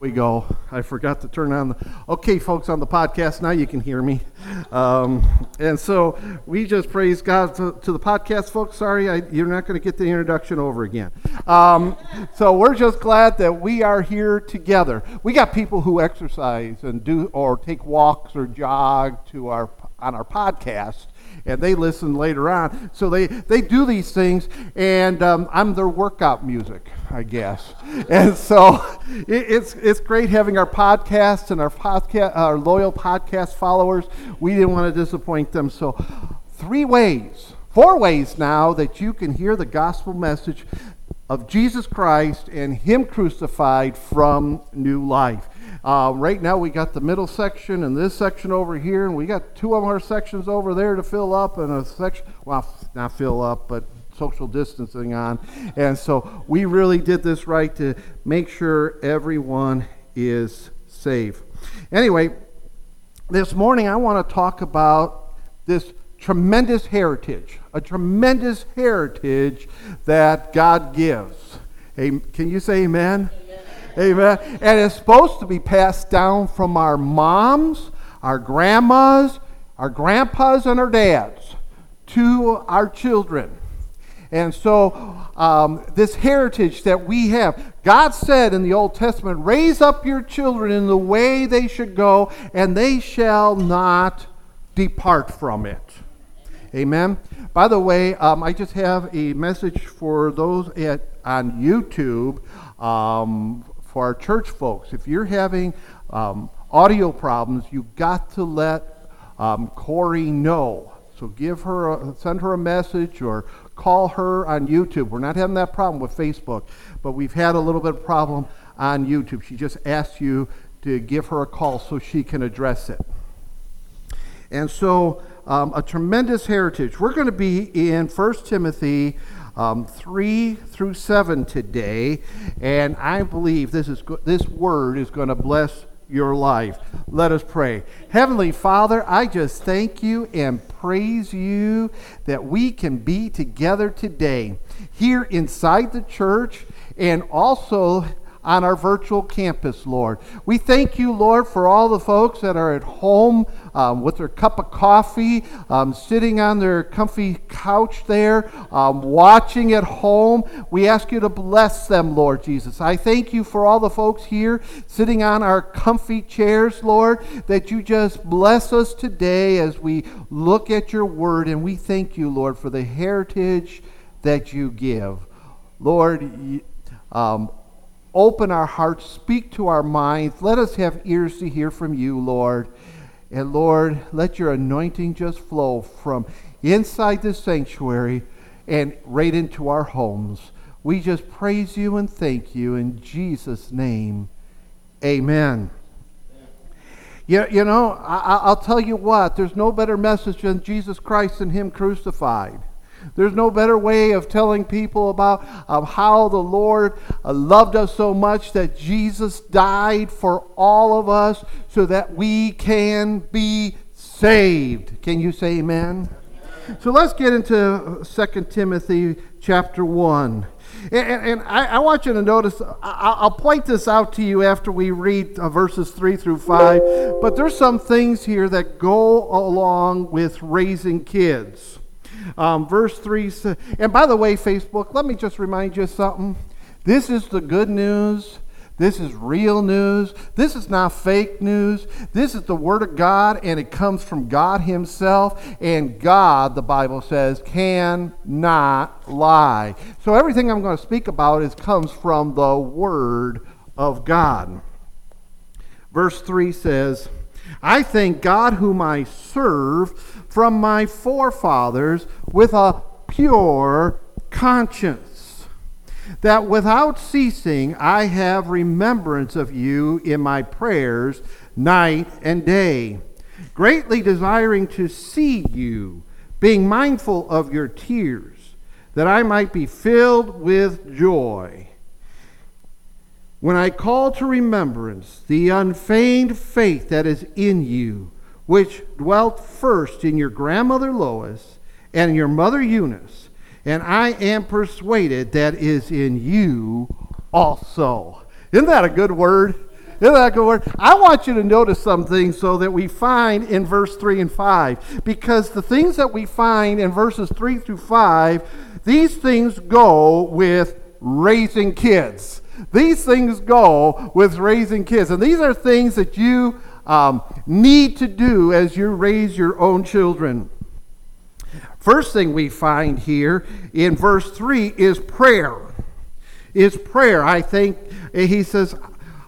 we go. I forgot to turn on the. Okay, folks, on the podcast, now you can hear me. Um, and so we just praise God to, to the podcast, folks. Sorry, I, you're not going to get the introduction over again. Um, so we're just glad that we are here together. We got people who exercise and do or take walks or jog to our on our podcast and they listen later on. So they, they do these things, and um, I'm their workout music, I guess. And so it, it's, it's great having our podcast and our, podcast, our loyal podcast followers. We didn't want to disappoint them. So, three ways, four ways now that you can hear the gospel message of Jesus Christ and Him crucified from new life. Uh, right now, we got the middle section and this section over here, and we got two of our sections over there to fill up, and a section, well, not fill up, but social distancing on. And so we really did this right to make sure everyone is safe. Anyway, this morning I want to talk about this tremendous heritage, a tremendous heritage that God gives. Hey, can you say amen? Amen. And it's supposed to be passed down from our moms, our grandmas, our grandpas, and our dads to our children. And so, um, this heritage that we have, God said in the Old Testament, raise up your children in the way they should go, and they shall not depart from it. Amen. By the way, um, I just have a message for those at, on YouTube um, for our church folks. If you're having um, audio problems, you've got to let um, Corey know. So give her, a, send her a message or call her on YouTube. We're not having that problem with Facebook, but we've had a little bit of problem on YouTube. She just asked you to give her a call so she can address it. And so, um, a tremendous heritage. We're going to be in 1 Timothy um, 3 through 7 today, and I believe this, is this word is going to bless your life. Let us pray. Heavenly Father, I just thank you and praise you that we can be together today here inside the church and also on our virtual campus, Lord. We thank you, Lord, for all the folks that are at home um, with their cup of coffee, um, sitting on their comfy couch there, um, watching at home. We ask you to bless them, Lord Jesus. I thank you for all the folks here sitting on our comfy chairs, Lord, that you just bless us today as we look at your word. And we thank you, Lord, for the heritage that you give. Lord, um, Open our hearts, speak to our minds. Let us have ears to hear from you, Lord. And Lord, let your anointing just flow from inside this sanctuary and right into our homes. We just praise you and thank you in Jesus' name. Amen. You, you know, I, will tell you what, there's no better message than Jesus Christ and Him crucified. There's no better way of telling people about how the Lord uh, loved us so much that Jesus died for all of us so that we can be saved. Can you say amen? So let's get into 2 Timothy chapter 1. And, and I, I, want you to notice, I, will point this out to you after we read uh, verses 3 through 5, but there's some things here that go along with raising kids. Um, verse 3 says, and by the way, Facebook, let me just remind you of something. This is the good news. This is real news. This is not fake news. This is the Word of God, and it comes from God Himself. And God, the Bible says, cannot lie. So everything I'm going to speak about is comes from the Word of God. Verse 3 says, I thank God whom I serve from my forefathers with a pure conscience, that without ceasing I have remembrance of you in my prayers night and day, greatly desiring to see you, being mindful of your tears, that I might be filled with joy. When I call to remembrance the unfeigned faith that is in you, which dwelt first in your grandmother Lois and your mother Eunice, and I am persuaded that is in you also. Isn't that a good word? Isn't that a good word? I want you to notice something so that we find in verse 3 and 5. Because the things that we find in verses 3 through 5, these things go with raising kids. These things go with raising kids. And these are things that you um, need to do as you raise your own children. First thing we find here in verse 3 is prayer. Is prayer. I think, he says,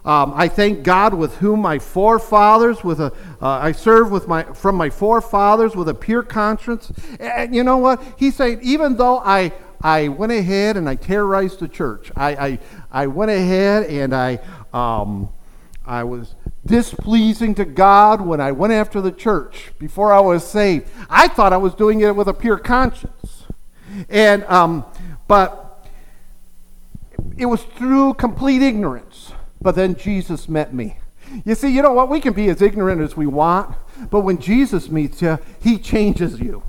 um, I thank God with whom my forefathers, with a, uh, I serve with my, from my forefathers with a pure conscience. And you know what? He's saying, even though I, I went ahead and I terrorized the church, I, I, I went ahead and I, um, I was displeasing to God when I went after the church before I was saved. I thought I was doing it with a pure conscience. And, um, but it was through complete ignorance. But then Jesus met me. You see, you know what? We can be as ignorant as we want, but when Jesus meets you, he changes you.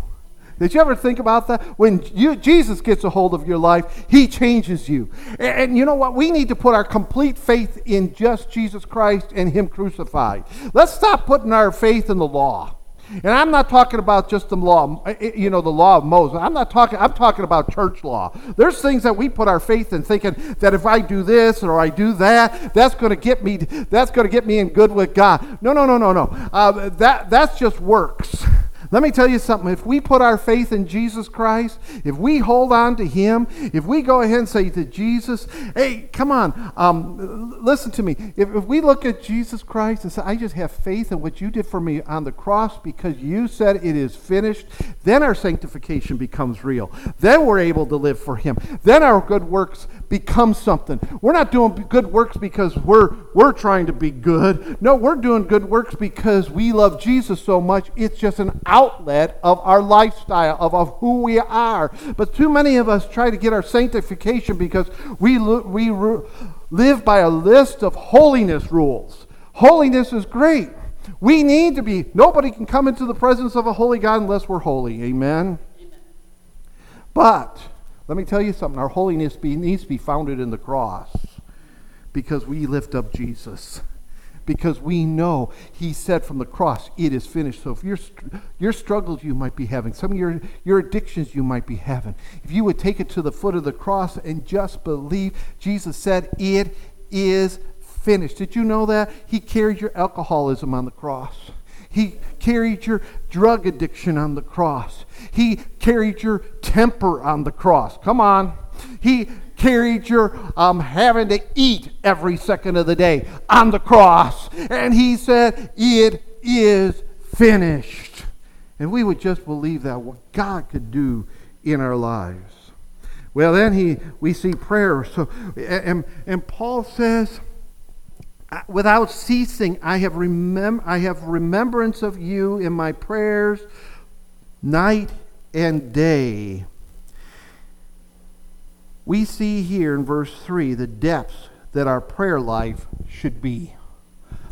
Did you ever think about that? When you, Jesus gets a hold of your life, he changes you. And, and, you know what? We need to put our complete faith in just Jesus Christ and him crucified. Let's stop putting our faith in the law. And I'm not talking about just the law, you know, the law of Moses. I'm not talking, I'm talking about church law. There's things that we put our faith in thinking that if I do this or I do that, that's going to get me, that's going to get me in good with God. No, no, no, no, no. Uh, that, that's just works. Let me tell you something. If we put our faith in Jesus Christ, if we hold on to Him, if we go ahead and say to Jesus, hey, come on, um, listen to me. If, if we look at Jesus Christ and say, I just have faith in what you did for me on the cross because you said it is finished, then our sanctification becomes real. Then we're able to live for Him. Then our good works become something. We're not doing good works because we're, we're trying to be good. No, we're doing good works because we love Jesus so much. It's just an out outlet of our lifestyle, of, of who we are. But too many of us try to get our sanctification because we, we live by a list of holiness rules. Holiness is great. We need to be, nobody can come into the presence of a holy God unless we're holy. Amen? Amen. But, let me tell you something our holiness be, needs to be founded in the cross because we lift up Jesus because we know he said from the cross, it is finished. So if your, your struggles you might be having, some of your, your addictions you might be having, if you would take it to the foot of the cross and just believe, Jesus said, it is finished. Did you know that? He carried your alcoholism on the cross. He carried your drug addiction on the cross. He carried your temper on the cross. Come on. He your um, having to eat every second of the day on the cross. And he said, It is finished. And we would just believe that what God could do in our lives. Well, then he we see prayer. So and, and Paul says, without ceasing, I have remem- I have remembrance of you in my prayers night and day we see here in verse 3 the depths that our prayer life should be.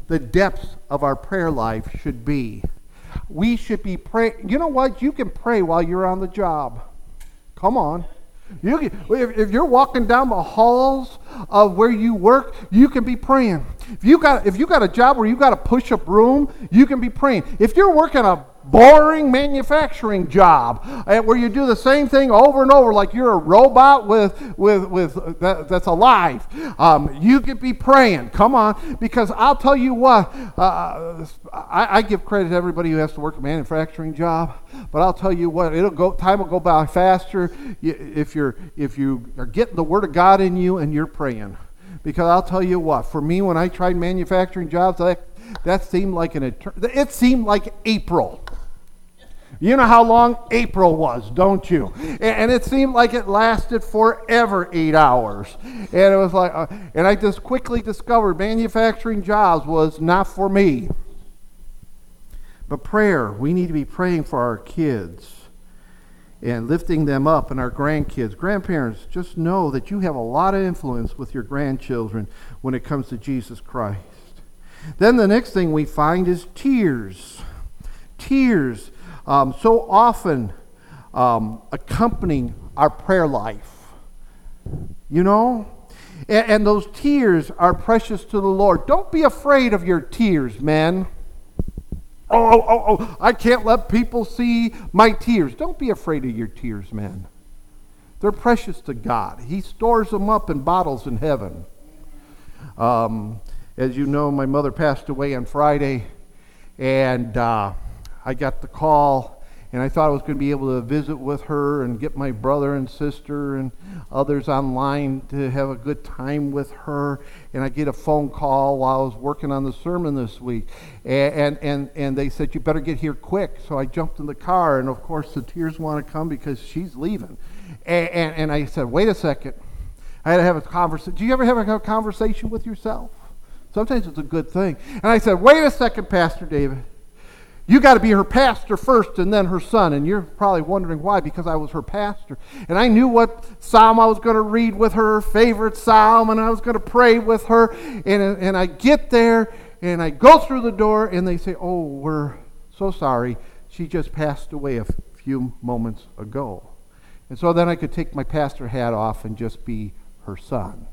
The depths of our prayer life should be. We should be praying. You know what? You can pray while you're on the job. Come on. You can, if, if you're walking down the halls of where you work, you can be praying. If you got if you got a job where you got to push a broom, you can be praying. If you're working a boring manufacturing job uh, where you do the same thing over and over like you're a robot with with with uh, that, that's alive. Um, you could be praying. Come on. Because i'll tell you what uh, I, I, give credit to everybody who has to work a manufacturing job but i'll tell you what it'll go time will go by faster if you're if you are getting the word of god in you and you're praying. Because i'll tell you what for me when i tried manufacturing jobs that that seemed like an eternity. It seemed like April. You know how long April was, don't you? And it seemed like it lasted forever, eight hours. And it was like, uh, and I just quickly discovered manufacturing jobs was not for me. But prayer, we need to be praying for our kids and lifting them up and our grandkids. Grandparents, just know that you have a lot of influence with your grandchildren when it comes to Jesus Christ. Then the next thing we find is tears. Tears, um, so often um, accompanying our prayer life. You know, And, and those tears are precious to the Lord. Don't be afraid of your tears, men. Oh, oh, oh, oh, I can't let people see my tears. Don't be afraid of your tears, men. They're precious to God. He stores them up in bottles in heaven. Um, as you know, my mother passed away on Friday, and uh, I got the call and I thought I was going to be able to visit with her and get my brother and sister and others online to have a good time with her. And I get a phone call while I was working on the sermon this week, and and and, and they said you better get here quick. So I jumped in the car, and of course the tears want to come because she's leaving. And, and, and I said, wait a second. I had to have a conversation. Do you ever have a conversation with yourself? Sometimes it's a good thing. And I said, wait a second, Pastor David. You got to be her pastor first and then her son. And you're probably wondering why, because I was her pastor. And I knew what psalm I was going to read with her, favorite psalm, and I was going to pray with her. And, and I get there and I go through the door and they say, Oh, we're so sorry. She just passed away a few moments ago. And so then I could take my pastor hat off and just be her son.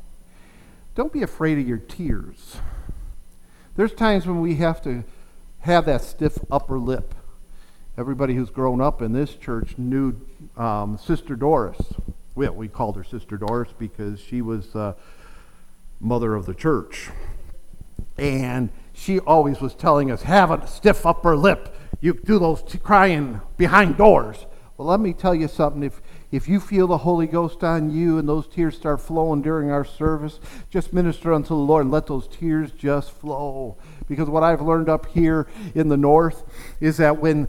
Don't be afraid of your tears. There's times when we have to have that stiff upper lip. Everybody who's grown up in this church knew um, Sister Doris. Well, we called her Sister Doris because she was uh, mother of the church. And she always was telling us, have a stiff upper lip. You do those t- crying behind doors. Well, let me tell you something. If, if you feel the Holy Ghost on you and those tears start flowing during our service, just minister unto the Lord and let those tears just flow. Because what I've learned up here in the north is that when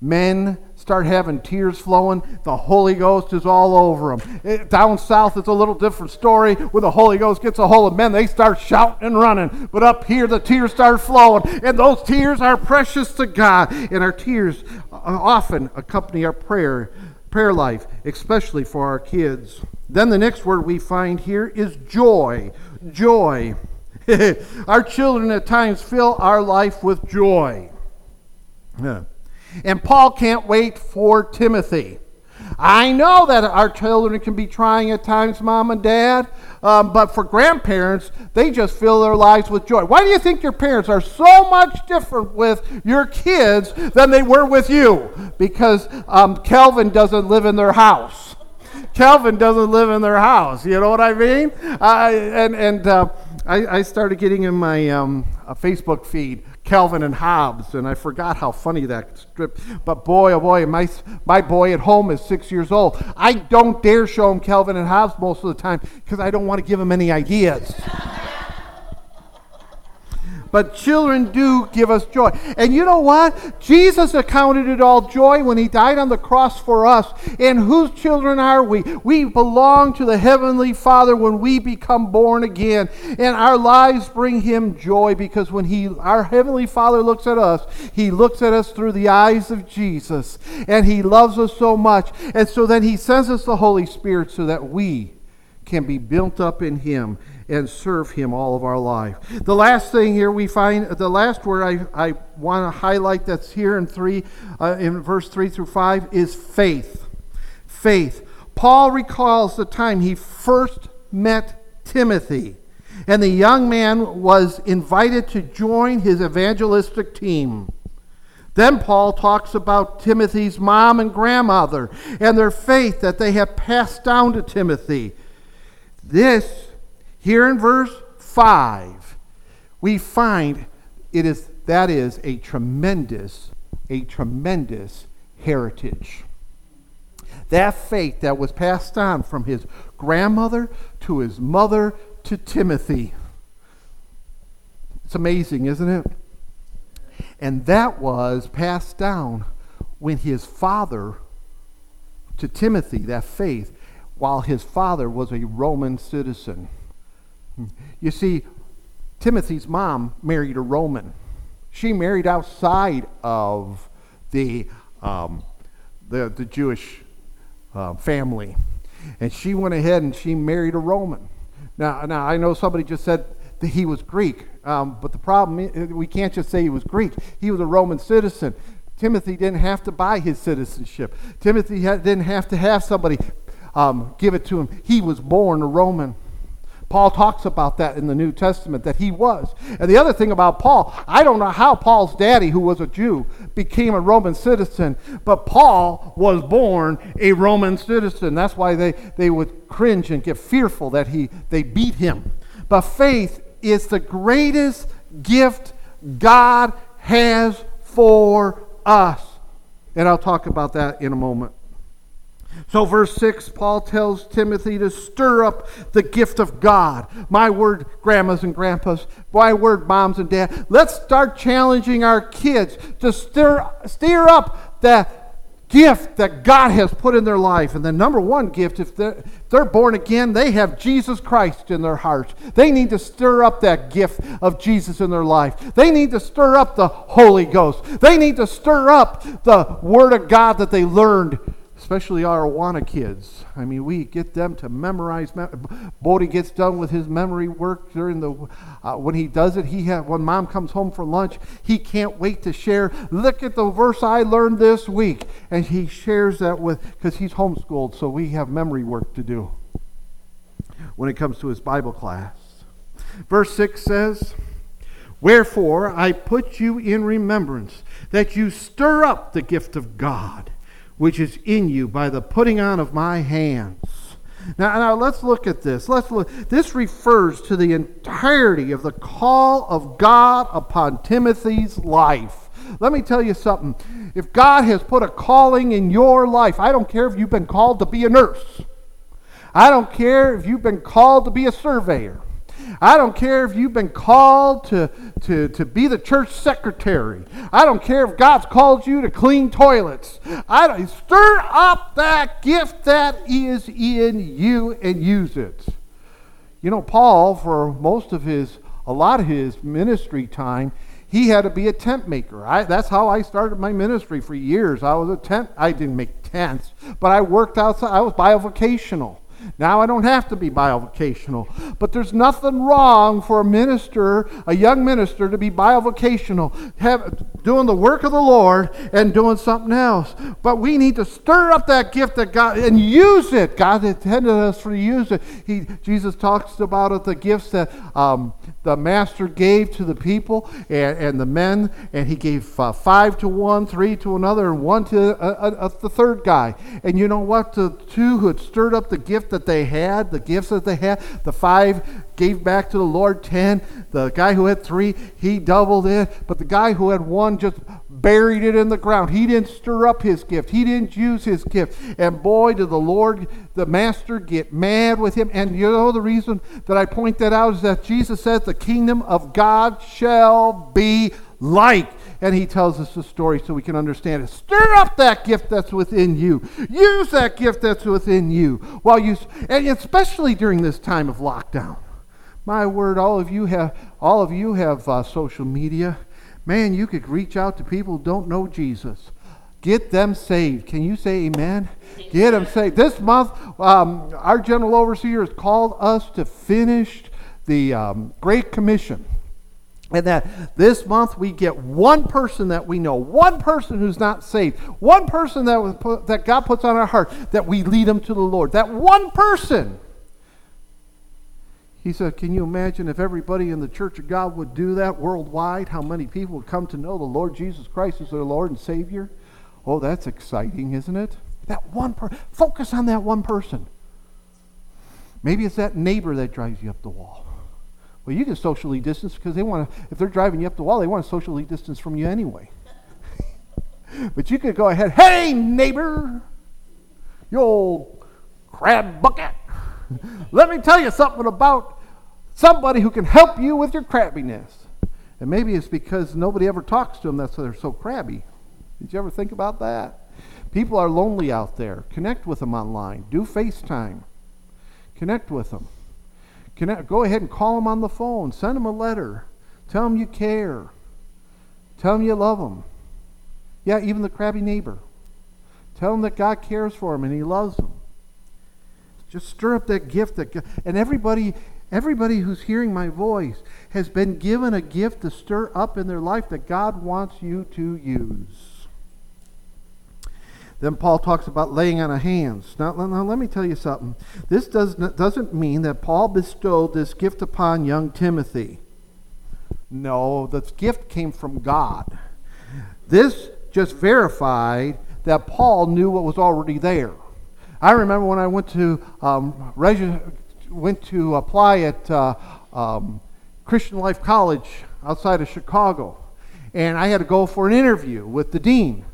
men start having tears flowing, the Holy Ghost is all over them. It, down south, it's a little different story. When the Holy Ghost gets a hold of men, they start shouting and running. But up here, the tears start flowing, and those tears are precious to God. And our tears uh, often accompany our prayer, prayer life, especially for our kids. Then the next word we find here is joy. Joy. our children at times fill our life with joy. Yeah. And Paul can't wait for Timothy. I know that our children can be trying at times, mom and dad, um, but for grandparents, they just fill their lives with joy. Why do you think your parents are so much different with your kids than they were with you? Because um, Calvin doesn't live in their house. Calvin doesn't live in their house. You know what I mean? Uh, and and uh, I, I started getting in my um, Facebook feed Calvin and Hobbes, and I forgot how funny that strip. But boy, oh boy, my my boy at home is six years old. I don't dare show him Calvin and Hobbes most of the time because I don't want to give him any ideas. But children do give us joy. And you know what? Jesus accounted it all joy when he died on the cross for us. And whose children are we? We belong to the Heavenly Father when we become born again. And our lives bring him joy because when he our Heavenly Father looks at us, he looks at us through the eyes of Jesus. And he loves us so much. And so then he sends us the Holy Spirit so that we can be built up in him and serve Him all of our life. The last thing here we find, the last word I, I want to highlight that's here in three, uh, in verse three through five, is faith. Faith. Paul recalls the time he first met Timothy, and the young man was invited to join his evangelistic team. Then Paul talks about Timothy's mom and grandmother and their faith that they have passed down to Timothy. This here in verse 5, we find it is that is a tremendous, a tremendous heritage. That faith that was passed on from his grandmother to his mother to Timothy. It's amazing, isn't it? And that was passed down when his father to Timothy, that faith, while his father was a Roman citizen. You see, Timothy's mom married a Roman. She married outside of the, um, the, the, Jewish uh, family. And she went ahead and she married a Roman. Now, now I know somebody just said that he was Greek, um, but the problem is we can't just say he was Greek. He was a Roman citizen. Timothy didn't have to buy his citizenship. Timothy didn't have to have somebody um, give it to him. He was born a Roman. Paul talks about that in the New Testament, that he was. And the other thing about Paul, I don't know how Paul's daddy, who was a Jew, became a Roman citizen, but Paul was born a Roman citizen. That's why they, they would cringe and get fearful that he, they beat him. But faith is the greatest gift God has for us. And I'll talk about that in a moment. So, verse 6, Paul tells Timothy to stir up the gift of God. My word, grandmas and grandpas, my word, moms and dads. Let's start challenging our kids to stir, stir up that gift that God has put in their life. And the number one gift, if they're, if they're born again, they have Jesus Christ in their hearts. They need to stir up that gift of Jesus in their life. They need to stir up the Holy Ghost. They need to stir up the Word of God that they learned especially our Awana kids. I mean, we get them to memorize. Bodie gets done with his memory work during the uh, when he does it. He ha- when mom comes home for lunch, he can't wait to share. Look at the verse I learned this week, and he shares that with because he's homeschooled, so we have memory work to do when it comes to his Bible class. Verse six says. Wherefore I put you in remembrance that you stir up the gift of God which is in you by the putting on of my hands. Now, now let's look at this. Let's look. This refers to the entirety of the call of God upon Timothy's life. Let me tell you something. If God has put a calling in your life, I don't care if you've been called to be a nurse. I don't care if you've been called to be a surveyor. I don't care if you've been called to, to, to be the church secretary. I don't care if God's called you to clean toilets. I don't, stir up that gift that is in you and use it. You know, Paul, for most of his, a lot of his ministry time, he had to be a tent maker. I, that's how I started my ministry for years. I was a tent. I didn't make tents, but I worked outside. I was bivocational. Now I don't have to be bivocational, but there's nothing wrong for a minister, a young minister, to be bivocational, have, doing the work of the Lord and doing something else. But we need to stir up that gift that God and use it. God intended us to use it. He, Jesus talks about it, the gifts that um, the master gave to the people and, and the men, and he gave uh, five to one, three to another, and one to a, a, the third guy. And you know what? The two who had stirred up the gift that they had, the gifts that they had, the five gave back to the Lord ten. The guy who had three, he doubled it. But the guy who had one just buried it in the ground. He didn't stir up his gift. He didn't use his gift. And boy, did the Lord, the Master, get mad with him. And you know the reason that I point that out is that Jesus says the kingdom of God shall be like. And he tells us the story so we can understand it. Stir up that gift that's within you. Use that gift that's within you. While you, and especially during this time of lockdown. My word, all of you have, all of you have uh, social media. Man, you could reach out to people who don't know Jesus. Get them saved. Can you say amen? Get them saved. This month, um, our general overseer has called us to finish the um, Great Commission. And that this month we get one person that we know, one person who's not saved, one person that, put, that God puts on our heart, that we lead them to the Lord. That one person he said, Can you imagine if everybody in the Church of God would do that worldwide? How many people would come to know the Lord Jesus Christ as their Lord and Savior? Oh, that's exciting, isn't it? That one person. Focus on that one person. Maybe it's that neighbor that drives you up the wall. Well, you can socially distance because they want to, if they're driving you up the wall, they want to socially distance from you anyway. but you could go ahead, hey, neighbor, you old crab bucket. Let me tell you something about Somebody who can help you with your crabbiness. And maybe it's because nobody ever talks to them that's why they're so crabby. Did you ever think about that? People are lonely out there. Connect with them online. Do FaceTime. Connect with them. Connect, go ahead and call them on the phone. Send them a letter. Tell them you care. Tell them you love them. Yeah, even the crabby neighbor. Tell them that God cares for them and He loves them. Just stir up that gift that and everybody Everybody who's hearing my voice has been given a gift to stir up in their life that God wants you to use. Then Paul talks about laying on of hands. Now, now let me tell you something. This does doesn't mean that Paul bestowed this gift upon young Timothy. No, the gift came from God. This just verified that Paul knew what was already there. I remember when I went to um, went to apply at uh, um, Christian Life College outside of Chicago, and I had to go for an interview with the dean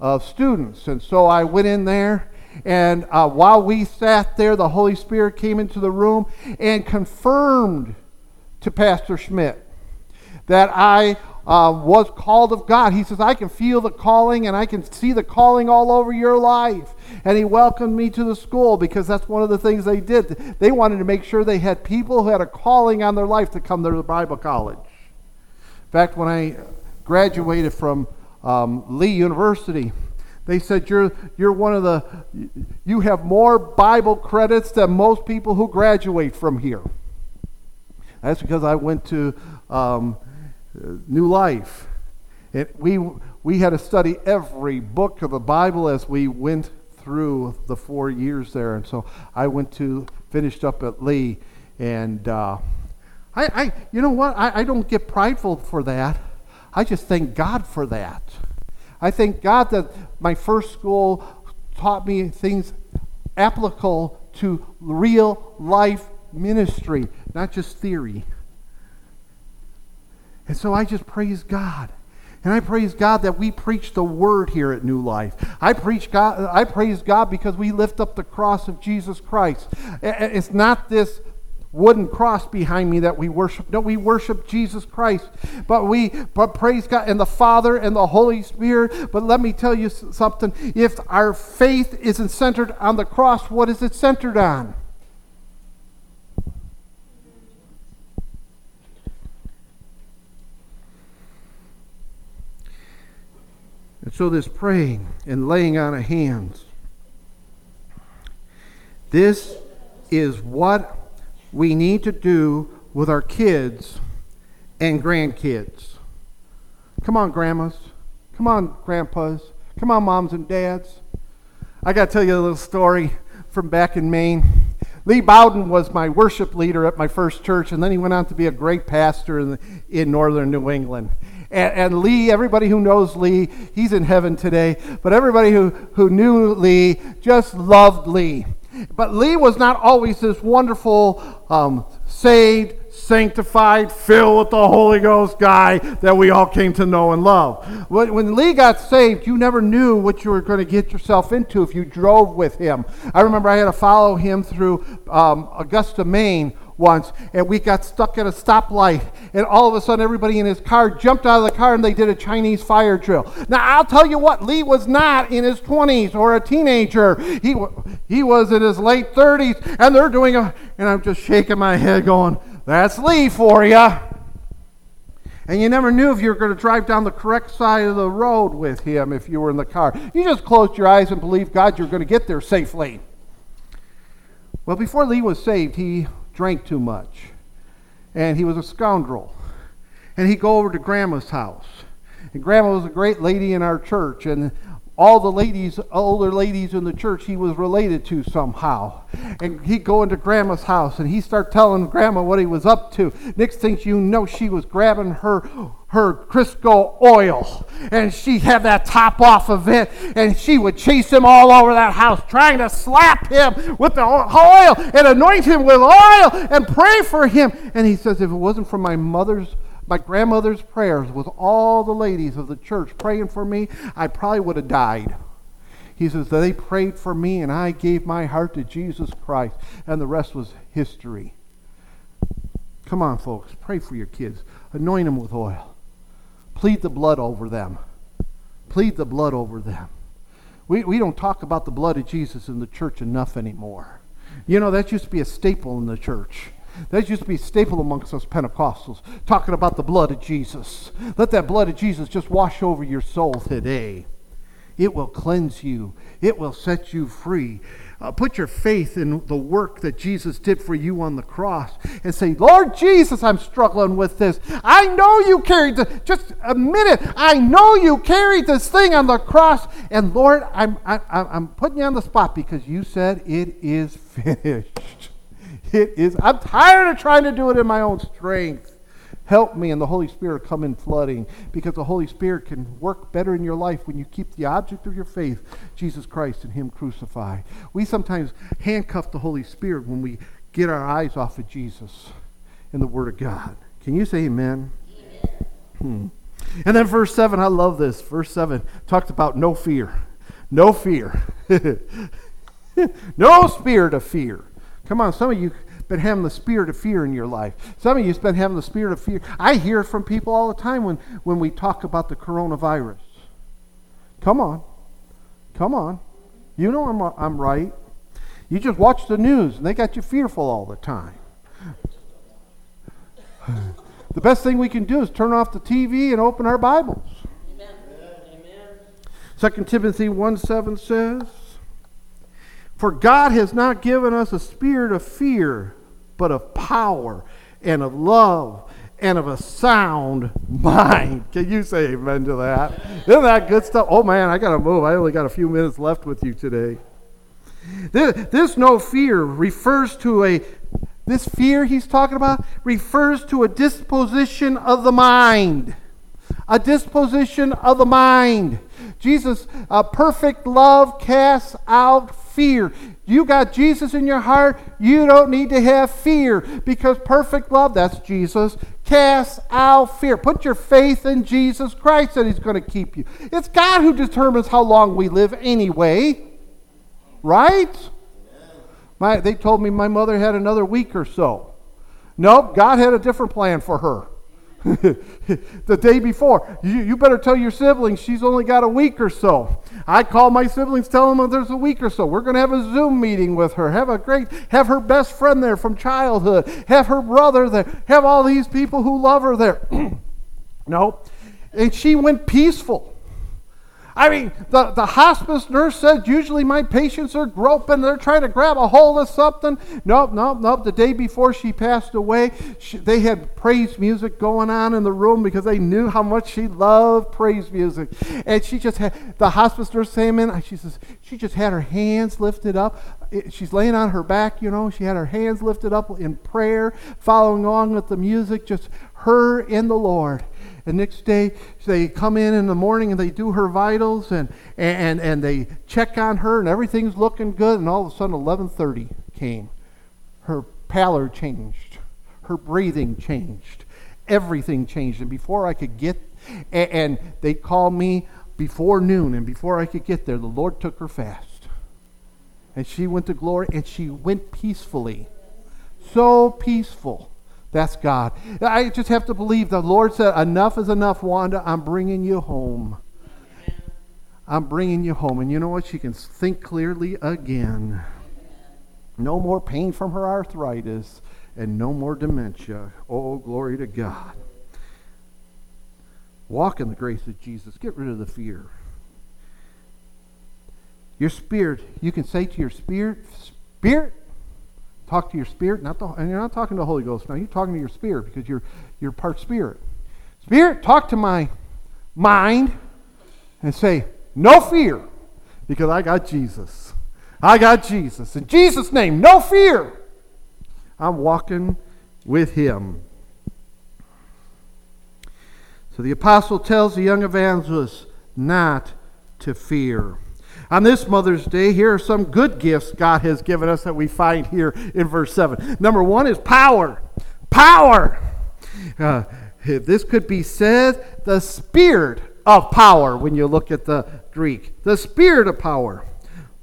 of students. And so I went in there, and uh, while we sat there, the Holy Spirit came into the room and confirmed to Pastor Schmidt that I uh, was called of God. He says, I can feel the calling and I can see the calling all over your life. And he welcomed me to the school because that's one of the things they did. They wanted to make sure they had people who had a calling on their life to come to the Bible college. In fact, when I graduated from um, Lee University, they said you're you're one of the you have more Bible credits than most people who graduate from here. That's because I went to um, New Life, and we we had to study every book of the Bible as we went through the four years there, and so I went to finished up at Lee, and uh, I, I you know what? I, I don't get prideful for that. I just thank God for that. I thank God that my first school taught me things applicable to real life ministry, not just theory. And so I just praise God. And I praise God that we preach the word here at New Life. I preach God I praise God because we lift up the cross of Jesus Christ. It's not this wooden cross behind me that we worship. No, we worship Jesus Christ. But we but praise God and the Father and the Holy Spirit. But let me tell you something. If our faith isn't centered on the cross, what is it centered on? And so this praying and laying on of hands. This is what we need to do with our kids and grandkids. Come on, grandmas. Come on, grandpas. Come on, moms and dads. I got to tell you a little story from back in Maine. Lee Bowden was my worship leader at my first church, and then he went on to be a great pastor in, the, in northern New England. And, and, Lee, everybody who knows Lee, he's in heaven today, but everybody who, who knew Lee just loved Lee. But Lee was not always this wonderful, um, saved, sanctified, filled with the Holy Ghost guy that we all came to know and love. When, Lee got saved, you never knew what you were going to get yourself into if you drove with him. I remember I had to follow him through um, Augusta, Maine once, and we got stuck at a stoplight, and all of a sudden everybody in his car jumped out of the car and they did a Chinese fire drill. Now I'll tell you what, Lee was not in his 20s or a teenager. He he was in his late 30s, and they're doing a, and I'm just shaking my head, going, "That's Lee for you." And you never knew if you were going to drive down the correct side of the road with him if you were in the car. You just closed your eyes and believed God you're going to get there safely. Well, before Lee was saved, he drank too much. And he was a scoundrel. And he'd go over to Grandma's house. And Grandma was a great lady in our church. And all the ladies, older ladies in the church, he was related to somehow. And he'd go into Grandma's house and he'd start telling Grandma what he was up to. Next thing you know, she was grabbing her her Crisco oil and she had that top off of it and she would chase him all over that house trying to slap him with the oil and anoint him with oil and pray for him and he says if it wasn't for my mother's my grandmother's prayers with all the ladies of the church praying for me I probably would have died he says they prayed for me and I gave my heart to Jesus Christ and the rest was history come on folks pray for your kids anoint them with oil Plead the blood over them. Plead the blood over them. We, we don't talk about the blood of Jesus in the church enough anymore. You know, that used to be a staple in the church. That used to be staple amongst us Pentecostals, talking about the blood of Jesus. Let that blood of Jesus just wash over your soul today. It will cleanse you, it will set you free. uh, put your faith in the work that Jesus did for you on the cross and say, Lord Jesus, I'm struggling with this. I know you carried the, just a minute, I know you carried this thing on the cross. And Lord, I'm, I, I'm putting you on the spot because you said it is finished. It is, I'm tired of trying to do it in my own strength. Help me and the Holy Spirit come in flooding because the Holy Spirit can work better in your life when you keep the object of your faith, Jesus Christ, and Him crucified. We sometimes handcuff the Holy Spirit when we get our eyes off of Jesus and the Word of God. Can you say amen? Hmm. And then verse 7, I love this. Verse 7 talks about no fear. No fear. no spirit of fear. Come on, some of you been having the spirit of fear in your life. Some of you have been having the spirit of fear. I hear from people all the time when, when we talk about the coronavirus. Come on. Come on. You know I'm, I'm right. You just watch the news and they got you fearful all the time. the best thing we can do is turn off the TV and open our Bibles. Amen. Amen. 2 Timothy 1 7 says, For God has not given us a spirit of fear, but of power and of love and of a sound mind. Can you say amen to that? Isn't that good stuff? Oh man, I got to move. I only got a few minutes left with you today. This, this no fear refers to a, this fear he's talking about refers to a disposition of the mind. A disposition of the mind. Jesus, a perfect love casts out fear. You got Jesus in your heart, you don't need to have fear because perfect love, that's Jesus, casts out fear. Put your faith in Jesus Christ that He's going to keep you. It's God who determines how long we live anyway, right? My, they told me my mother had another week or so. Nope, God had a different plan for her. the day before. You, you, better tell your siblings she's only got a week or so. I call my siblings, tell them there's a week or so. We're going to have a Zoom meeting with her. Have a great, have her best friend there from childhood. Have her brother there. Have all these people who love her there. no. And she went peaceful. I mean, the, the hospice nurse said usually my patients are groping, they're trying to grab a hold of something. Nope, nope, nope. The day before she passed away, she, they had praise music going on in the room because they knew how much she loved praise music. And she just had, the hospice nurse came in, she says, she just had her hands lifted up. She's laying on her back, you know, she had her hands lifted up in prayer, following along with the music, just her in the Lord. The next day, they come in in the morning and they do her vitals and, and, and they check on her and everything's looking good. And all of a sudden, 11:30 came. Her pallor changed. Her breathing changed. Everything changed. And before I could get, and, and they called me before noon. And before I could get there, the Lord took her fast. And she went to glory and she went peacefully. So peaceful that's God. I just have to believe the Lord said, Enough is enough, Wanda. I'm bringing you home. I'm bringing you home. And you know what? She can think clearly again. No more pain from her arthritis and no more dementia. Oh, glory to God. Walk in the grace of Jesus. Get rid of the fear. Your spirit, you can say to your spirit, Spirit, Talk to your spirit, not the, and you're not talking to the Holy Ghost now. You're talking to your spirit because you're you're part spirit. Spirit, talk to my mind and say, no fear, because I got Jesus. I got Jesus. In Jesus' name, no fear. I'm walking with him. So the apostle tells the young evangelist not to fear. On this Mother's Day, here are some good gifts God has given us that we find here in verse 7. Number one is power. Power. Uh, this could be said the spirit of power when you look at the Greek. The spirit of power.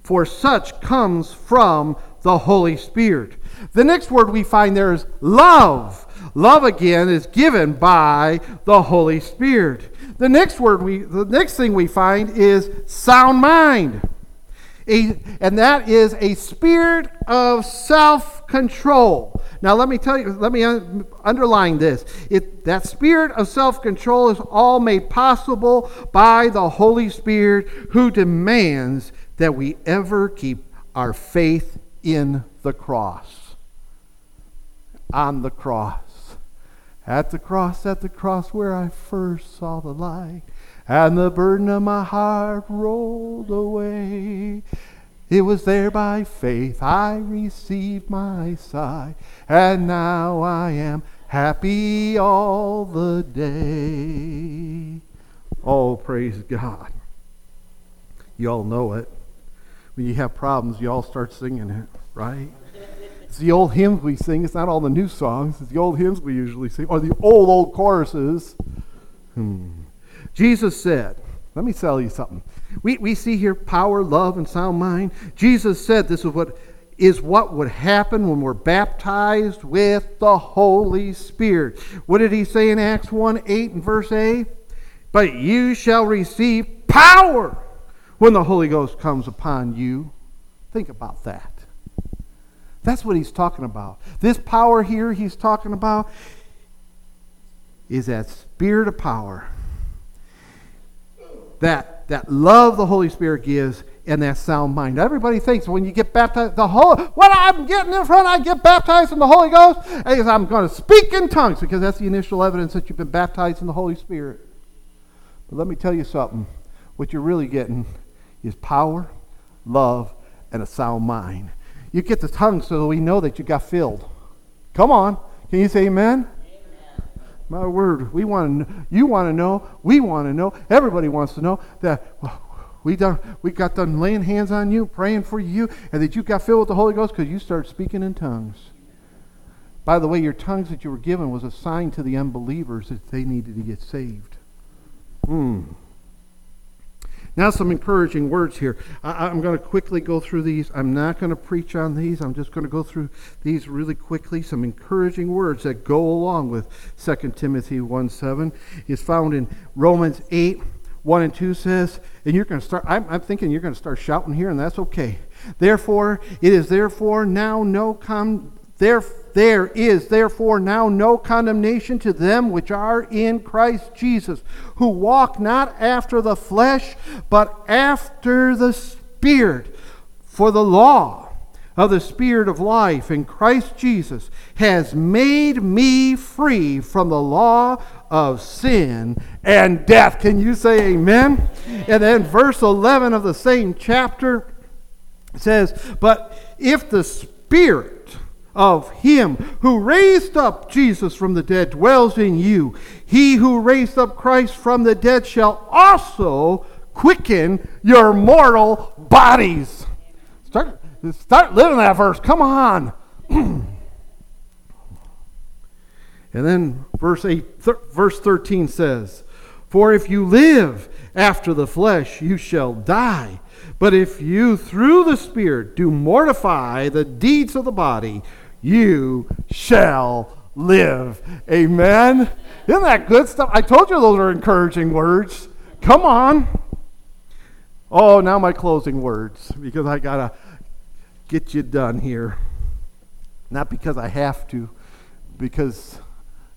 For such comes from the Holy Spirit. The next word we find there is love. Love again is given by the Holy Spirit. The next word we the next thing we find is sound mind. A, and that is a spirit of self-control. Now let me tell you, let me un- underline this. It, that spirit of self-control is all made possible by the Holy Spirit who demands that we ever keep our faith in the cross. On the cross. At the cross, at the cross where I first saw the light, and the burden of my heart rolled away. It was there by faith I received my sight, and now I am happy all the day. Oh, praise God. You all know it. When you have problems, you all start singing it, right? It's the old hymns we sing. It's not all the new songs. It's the old hymns we usually sing, or the old, old choruses. Hmm. Jesus said, let me tell you something. We, we see here power, love, and sound mind. Jesus said this is what is what would happen when we're baptized with the Holy Spirit. What did he say in Acts 1 8 and verse A? But you shall receive power when the Holy Ghost comes upon you. Think about that. That's what he's talking about. This power here he's talking about is that spirit of power. That, that love the Holy Spirit gives and that sound mind. Everybody thinks when you get baptized, the whole when I'm getting in front, I get baptized in the Holy Ghost, I'm going to speak in tongues because that's the initial evidence that you've been baptized in the Holy Spirit. But let me tell you something. What you're really getting is power, love, and a sound mind. You get the tongue so that we know that you got filled. Come on. Can you say amen? amen. My word, we want to. You want to know. We want to know. Everybody wants to know that we done. We got done laying hands on you, praying for you, and that you got filled with the Holy Ghost because you started speaking in tongues. By the way, your tongues that you were given was a sign to the unbelievers that they needed to get saved. Hmm. Now, some encouraging words here. I, am going to quickly go through these. I'm not going to preach on these. I'm just going to go through these really quickly. Some encouraging words that go along with 2 Timothy 1 7 is found in Romans 8 1 and 2 says, and you're going to start, I'm, I'm thinking you're going to start shouting here, and that's okay. Therefore, it is therefore now no con, there, there is therefore now no condemnation to them which are in Christ Jesus, who walk not after the flesh, but after the Spirit. For the law of the Spirit of life in Christ Jesus has made me free from the law of sin and death. Can you say amen? And then verse 11 of the same chapter says, But if the Spirit of him who raised up Jesus from the dead dwells in you. He who raised up Christ from the dead shall also quicken your mortal bodies. Start, start living that verse. Come on. and then verse 8 th- verse 13 says, "For if you live after the flesh, you shall die. But if you through the Spirit do mortify the deeds of the body, you shall live. Amen. Isn't that good stuff? I told you those are encouraging words. Come on. Oh, now my closing words because I got to get you done here. Not because I have to, because,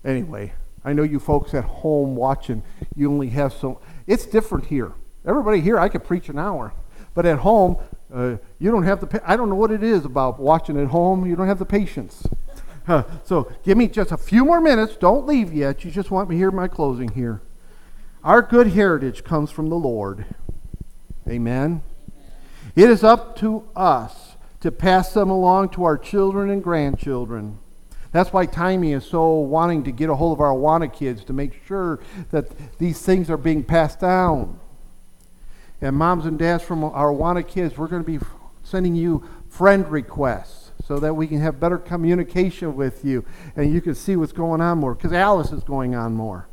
anyway, I know you folks at home watching, you only have so. It's different here. Everybody here, I could preach an hour. But at home, uh, you don't have the, I don't know what it is about watching at home. You don't have the patience. So give me just a few more minutes. Don't leave yet. You just want me to hear my closing here. Our good heritage comes from the Lord. Amen. It is up to us to pass them along to our children and grandchildren. That's why Timey is so wanting to get a hold of our Awana kids to make sure that these things are being passed down. And moms and dads from our Awana kids, we're going to be sending you friend requests so that we can have better communication with you and you can see what's going on more because Alice is going on more.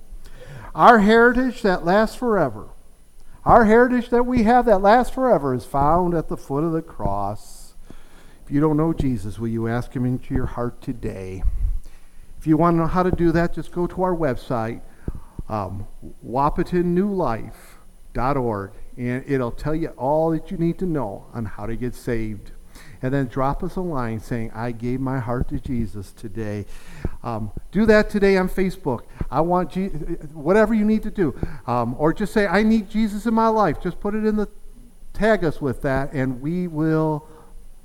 Our heritage that lasts forever, our heritage that we have that lasts forever is found at the foot of the cross. If you don't know Jesus, will you ask him into your heart today? If you want to know how to do that, just go to our website, um, and it'll tell you all that you need to know on how to get saved. And then drop us a line saying, I gave my heart to Jesus today. Um, do that today on Facebook. I want Je- whatever you need to do. Um, or just say, I need Jesus in my life. Just put it in the, tag us with that, and we will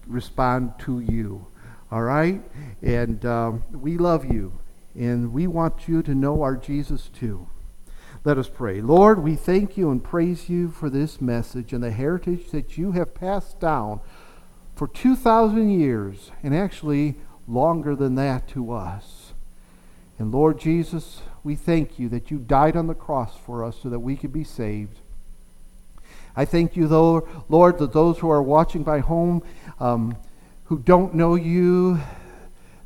respond to you. All right? And um, we love you. And we want you to know our Jesus too. Let us pray. Lord, we thank you and praise you for this message and the heritage that you have passed down for 2,000 years, and actually longer than that to us. And Lord Jesus, we thank you that you died on the cross for us so that we could be saved. I thank you, though, Lord, that those who are watching by home um, who don't know you,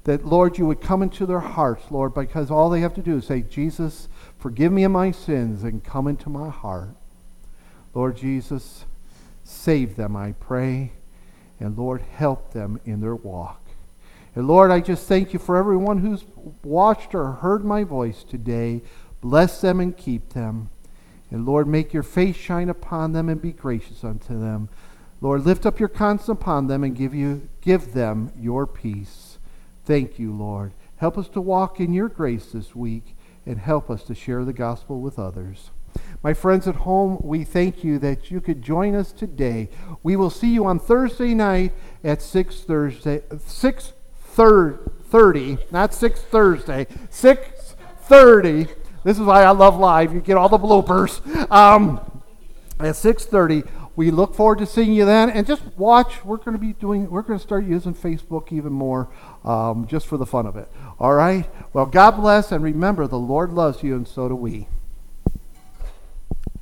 that, Lord, you would come into their hearts, Lord, because all they have to do is say, Jesus, forgive me of my sins and come into my heart. Lord Jesus, save them, I pray. And Lord, help them in their walk. And Lord, I just thank you for everyone who's watched or heard my voice today. Bless them and keep them. And Lord, make your face shine upon them and be gracious unto them. Lord, lift up your countenance upon them and give you give them your peace. Thank you, Lord. Help us to walk in your grace this week and help us to share the gospel with others. My friends at home, we thank you that you could join us today. We will see you on Thursday night at 6 Thursday 6 30, not 6 Thursday, 6:30. This is why I love live. You get all the bloopers. Um, at 6:30, we look forward to seeing you then. And just watch. We're going to be doing. We're going to start using Facebook even more, um, just for the fun of it. All right. Well, God bless, and remember, the Lord loves you, and so do we.